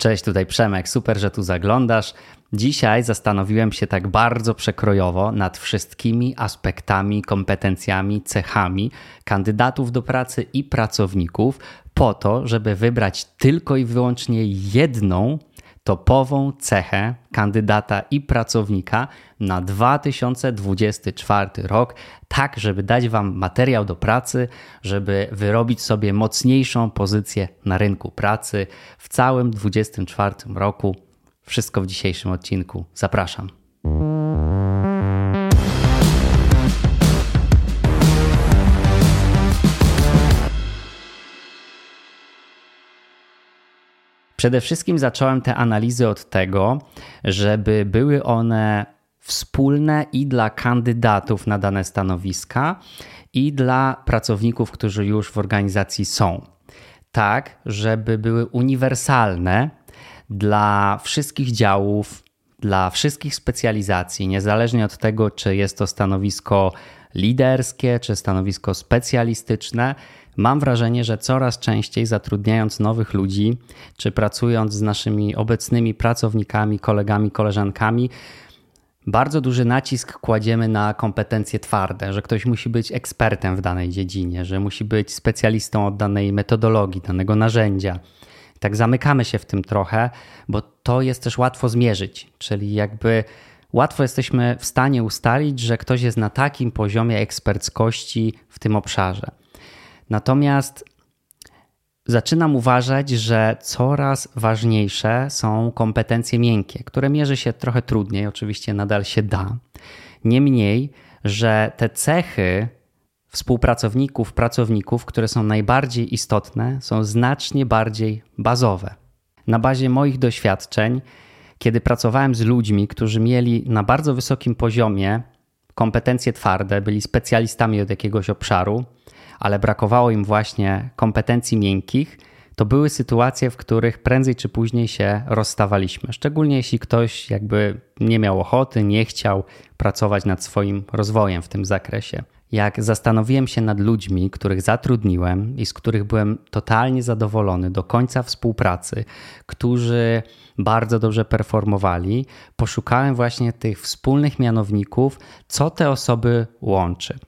Cześć, tutaj Przemek, super, że tu zaglądasz. Dzisiaj zastanowiłem się tak bardzo przekrojowo nad wszystkimi aspektami, kompetencjami, cechami kandydatów do pracy i pracowników, po to, żeby wybrać tylko i wyłącznie jedną topową cechę kandydata i pracownika na 2024 rok, tak żeby dać Wam materiał do pracy, żeby wyrobić sobie mocniejszą pozycję na rynku pracy w całym 2024 roku. Wszystko w dzisiejszym odcinku. Zapraszam. Przede wszystkim zacząłem te analizy od tego, żeby były one wspólne i dla kandydatów na dane stanowiska, i dla pracowników, którzy już w organizacji są. Tak, żeby były uniwersalne dla wszystkich działów, dla wszystkich specjalizacji, niezależnie od tego, czy jest to stanowisko liderskie, czy stanowisko specjalistyczne, Mam wrażenie, że coraz częściej zatrudniając nowych ludzi, czy pracując z naszymi obecnymi pracownikami, kolegami, koleżankami, bardzo duży nacisk kładziemy na kompetencje twarde, że ktoś musi być ekspertem w danej dziedzinie, że musi być specjalistą od danej metodologii, danego narzędzia. Tak zamykamy się w tym trochę, bo to jest też łatwo zmierzyć, czyli jakby łatwo jesteśmy w stanie ustalić, że ktoś jest na takim poziomie eksperckości w tym obszarze. Natomiast zaczynam uważać, że coraz ważniejsze są kompetencje miękkie, które mierzy się trochę trudniej, oczywiście nadal się da. Niemniej, że te cechy współpracowników, pracowników, które są najbardziej istotne, są znacznie bardziej bazowe. Na bazie moich doświadczeń, kiedy pracowałem z ludźmi, którzy mieli na bardzo wysokim poziomie kompetencje twarde, byli specjalistami od jakiegoś obszaru, ale brakowało im właśnie kompetencji miękkich, to były sytuacje, w których prędzej czy później się rozstawaliśmy. Szczególnie jeśli ktoś jakby nie miał ochoty, nie chciał pracować nad swoim rozwojem w tym zakresie. Jak zastanowiłem się nad ludźmi, których zatrudniłem i z których byłem totalnie zadowolony do końca współpracy, którzy bardzo dobrze performowali, poszukałem właśnie tych wspólnych mianowników, co te osoby łączy.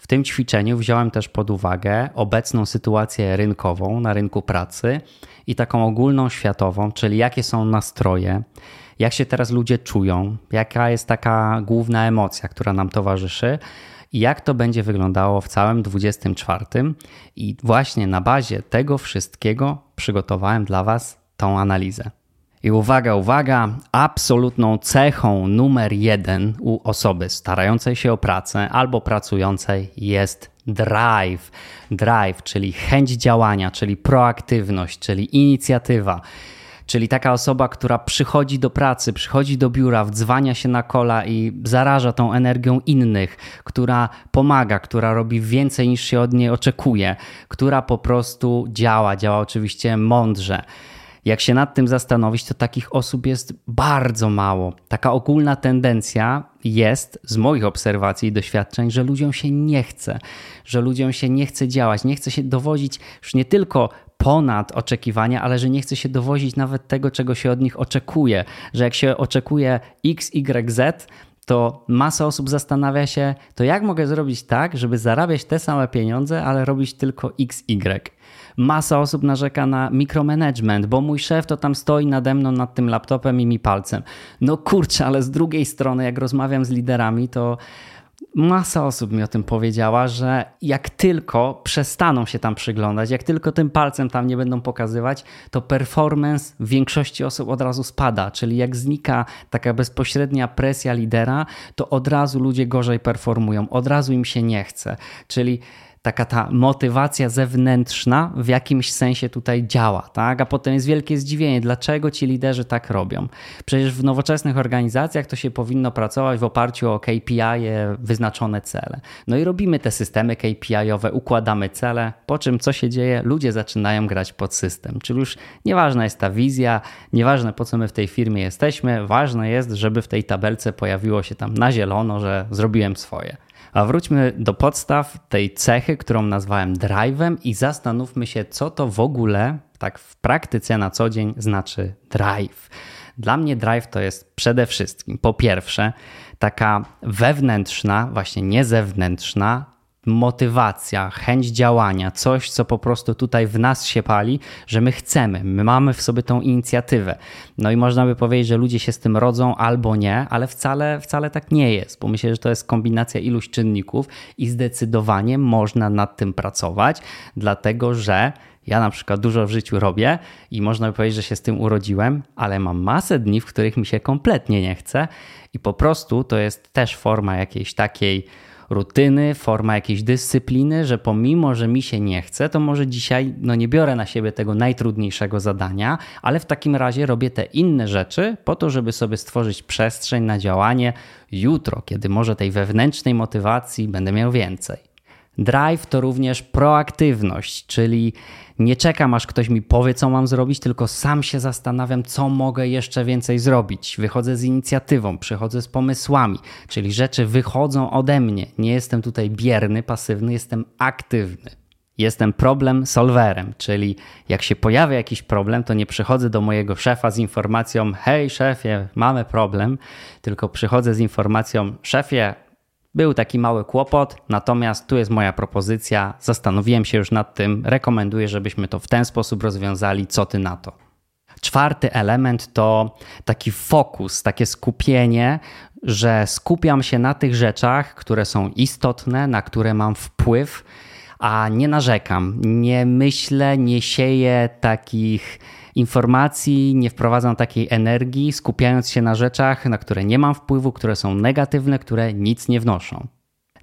W tym ćwiczeniu wziąłem też pod uwagę obecną sytuację rynkową na rynku pracy i taką ogólną światową, czyli jakie są nastroje, jak się teraz ludzie czują, jaka jest taka główna emocja, która nam towarzyszy i jak to będzie wyglądało w całym 24. I właśnie na bazie tego wszystkiego przygotowałem dla Was tą analizę. I uwaga, uwaga, absolutną cechą numer jeden u osoby starającej się o pracę albo pracującej jest drive. Drive, czyli chęć działania, czyli proaktywność, czyli inicjatywa. Czyli taka osoba, która przychodzi do pracy, przychodzi do biura, wdzwania się na kola i zaraża tą energią innych, która pomaga, która robi więcej niż się od niej oczekuje, która po prostu działa, działa oczywiście mądrze. Jak się nad tym zastanowić, to takich osób jest bardzo mało. Taka ogólna tendencja jest z moich obserwacji i doświadczeń, że ludziom się nie chce, że ludziom się nie chce działać, nie chce się dowozić już nie tylko ponad oczekiwania, ale że nie chce się dowozić nawet tego, czego się od nich oczekuje, że jak się oczekuje X, Y, Z, to masa osób zastanawia się, to jak mogę zrobić tak, żeby zarabiać te same pieniądze, ale robić tylko X, Y. Masa osób narzeka na mikromanagement, bo mój szef to tam stoi nade mną nad tym laptopem i mi palcem. No kurczę, ale z drugiej strony, jak rozmawiam z liderami, to masa osób mi o tym powiedziała, że jak tylko przestaną się tam przyglądać, jak tylko tym palcem tam nie będą pokazywać, to performance większości osób od razu spada. Czyli jak znika taka bezpośrednia presja lidera, to od razu ludzie gorzej performują, od razu im się nie chce. Czyli taka ta motywacja zewnętrzna w jakimś sensie tutaj działa, tak? A potem jest wielkie zdziwienie, dlaczego ci liderzy tak robią. Przecież w nowoczesnych organizacjach to się powinno pracować w oparciu o KPI, wyznaczone cele. No i robimy te systemy KPI-owe, układamy cele, po czym co się dzieje? Ludzie zaczynają grać pod system. Czyli już nieważna jest ta wizja, nieważne po co my w tej firmie jesteśmy, ważne jest, żeby w tej tabelce pojawiło się tam na zielono, że zrobiłem swoje. A wróćmy do podstaw tej cechy, którą nazwałem drive'em i zastanówmy się, co to w ogóle tak w praktyce na co dzień znaczy drive. Dla mnie drive to jest przede wszystkim po pierwsze taka wewnętrzna, właśnie nie zewnętrzna motywacja, chęć działania, coś, co po prostu tutaj w nas się pali, że my chcemy, my mamy w sobie tą inicjatywę. No i można by powiedzieć, że ludzie się z tym rodzą albo nie, ale wcale, wcale tak nie jest, bo myślę, że to jest kombinacja iluś czynników i zdecydowanie można nad tym pracować, dlatego że ja na przykład dużo w życiu robię i można by powiedzieć, że się z tym urodziłem, ale mam masę dni, w których mi się kompletnie nie chce i po prostu to jest też forma jakiejś takiej rutyny, forma jakiejś dyscypliny, że pomimo, że mi się nie chce, to może dzisiaj no nie biorę na siebie tego najtrudniejszego zadania, ale w takim razie robię te inne rzeczy po to, żeby sobie stworzyć przestrzeń na działanie jutro, kiedy może tej wewnętrznej motywacji będę miał więcej. Drive to również proaktywność, czyli nie czekam, aż ktoś mi powie, co mam zrobić, tylko sam się zastanawiam, co mogę jeszcze więcej zrobić. Wychodzę z inicjatywą, przychodzę z pomysłami, czyli rzeczy wychodzą ode mnie. Nie jestem tutaj bierny, pasywny, jestem aktywny. Jestem problem solverem, czyli jak się pojawia jakiś problem, to nie przychodzę do mojego szefa z informacją: Hej, szefie, mamy problem, tylko przychodzę z informacją: Szefie, był taki mały kłopot, natomiast tu jest moja propozycja. Zastanowiłem się już nad tym, rekomenduję, żebyśmy to w ten sposób rozwiązali. Co ty na to? Czwarty element to taki fokus, takie skupienie, że skupiam się na tych rzeczach, które są istotne, na które mam wpływ, a nie narzekam, nie myślę, nie sieję takich informacji, nie wprowadzam takiej energii, skupiając się na rzeczach, na które nie mam wpływu, które są negatywne, które nic nie wnoszą.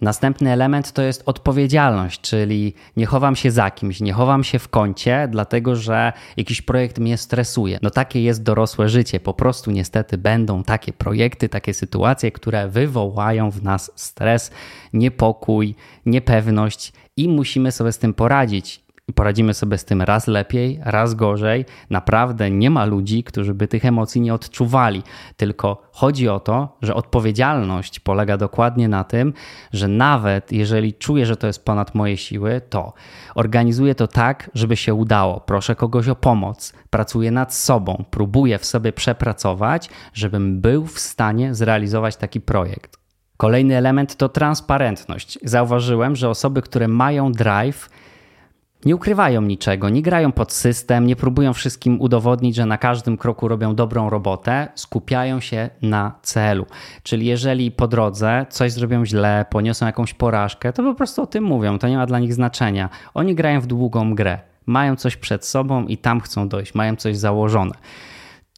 Następny element to jest odpowiedzialność, czyli nie chowam się za kimś, nie chowam się w kącie, dlatego że jakiś projekt mnie stresuje. No takie jest dorosłe życie. Po prostu niestety będą takie projekty, takie sytuacje, które wywołają w nas stres, niepokój, niepewność i musimy sobie z tym poradzić poradzimy sobie z tym raz lepiej, raz gorzej. Naprawdę nie ma ludzi, którzy by tych emocji nie odczuwali. Tylko chodzi o to, że odpowiedzialność polega dokładnie na tym, że nawet jeżeli czuję, że to jest ponad moje siły, to organizuję to tak, żeby się udało. Proszę kogoś o pomoc, pracuję nad sobą, próbuję w sobie przepracować, żebym był w stanie zrealizować taki projekt. Kolejny element to transparentność. Zauważyłem, że osoby, które mają drive, nie ukrywają niczego, nie grają pod system, nie próbują wszystkim udowodnić, że na każdym kroku robią dobrą robotę, skupiają się na celu. Czyli jeżeli po drodze coś zrobią źle, poniosą jakąś porażkę, to po prostu o tym mówią, to nie ma dla nich znaczenia. Oni grają w długą grę, mają coś przed sobą i tam chcą dojść, mają coś założone.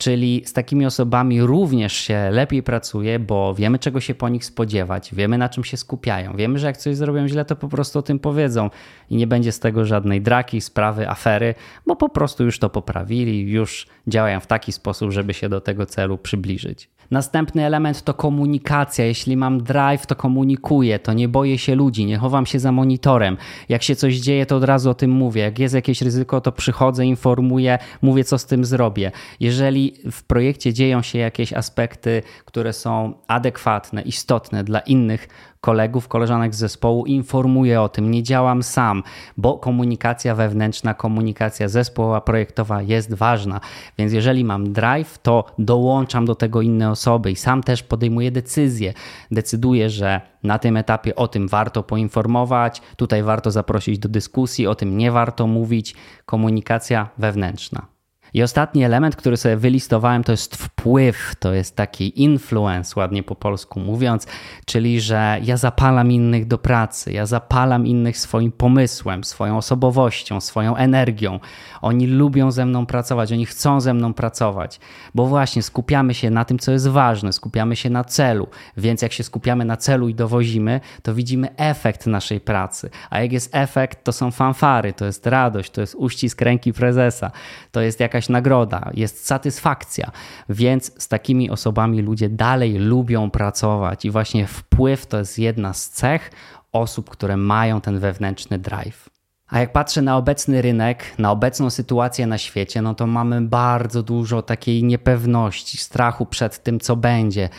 Czyli z takimi osobami również się lepiej pracuje, bo wiemy, czego się po nich spodziewać, wiemy, na czym się skupiają, wiemy, że jak coś zrobią źle, to po prostu o tym powiedzą i nie będzie z tego żadnej draki, sprawy, afery, bo po prostu już to poprawili, już działają w taki sposób, żeby się do tego celu przybliżyć. Następny element to komunikacja. Jeśli mam drive, to komunikuję, to nie boję się ludzi, nie chowam się za monitorem. Jak się coś dzieje, to od razu o tym mówię. Jak jest jakieś ryzyko, to przychodzę, informuję, mówię, co z tym zrobię. Jeżeli w projekcie dzieją się jakieś aspekty, które są adekwatne, istotne dla innych kolegów, koleżanek z zespołu, informuję o tym, nie działam sam, bo komunikacja wewnętrzna, komunikacja zespołowa, projektowa jest ważna. Więc jeżeli mam drive, to dołączam do tego inne osoby i sam też podejmuję decyzję. Decyduję, że na tym etapie o tym warto poinformować, tutaj warto zaprosić do dyskusji, o tym nie warto mówić. Komunikacja wewnętrzna. I ostatni element, który sobie wylistowałem, to jest wpływ, to jest taki influence, ładnie po polsku mówiąc, czyli że ja zapalam innych do pracy, ja zapalam innych swoim pomysłem, swoją osobowością, swoją energią. Oni lubią ze mną pracować, oni chcą ze mną pracować, bo właśnie skupiamy się na tym, co jest ważne, skupiamy się na celu, więc jak się skupiamy na celu i dowozimy, to widzimy efekt naszej pracy. A jak jest efekt, to są fanfary, to jest radość, to jest uścisk ręki prezesa, to jest jakaś jakaś nagroda, jest satysfakcja, więc z takimi osobami ludzie dalej lubią pracować i właśnie wpływ to jest jedna z cech osób, które mają ten wewnętrzny drive. A jak patrzę na obecny rynek, na obecną sytuację na świecie, no to mamy bardzo dużo takiej niepewności, strachu przed tym, co będzie.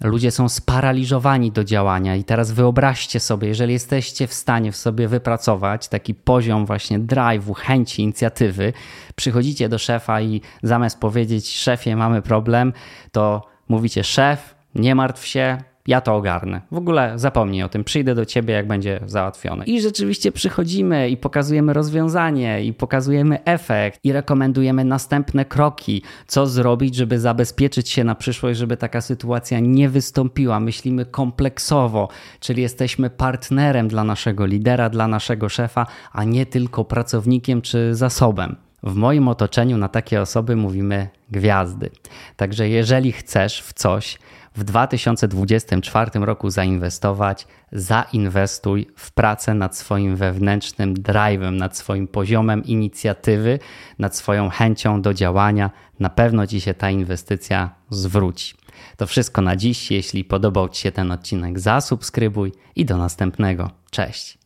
Ludzie są sparaliżowani do działania i teraz wyobraźcie sobie, jeżeli jesteście w stanie w sobie wypracować taki poziom właśnie drive'u, chęci, inicjatywy, przychodzicie do szefa i zamiast powiedzieć szefie mamy problem, to mówicie szef, nie martw się, ja to ogarnę. W ogóle zapomnij o tym, przyjdę do ciebie, jak będzie załatwione. I rzeczywiście przychodzimy i pokazujemy rozwiązanie, i pokazujemy efekt, i rekomendujemy następne kroki, co zrobić, żeby zabezpieczyć się na przyszłość, żeby taka sytuacja nie wystąpiła. Myślimy kompleksowo, czyli jesteśmy partnerem dla naszego lidera, dla naszego szefa, a nie tylko pracownikiem czy zasobem. W moim otoczeniu na takie osoby mówimy gwiazdy. Także jeżeli chcesz w coś, w 2024 roku zainwestować, zainwestuj w pracę nad swoim wewnętrznym drive'em, nad swoim poziomem inicjatywy, nad swoją chęcią do działania. Na pewno ci się ta inwestycja zwróci. To wszystko na dziś. Jeśli podobał Ci się ten odcinek, zasubskrybuj i do następnego. Cześć.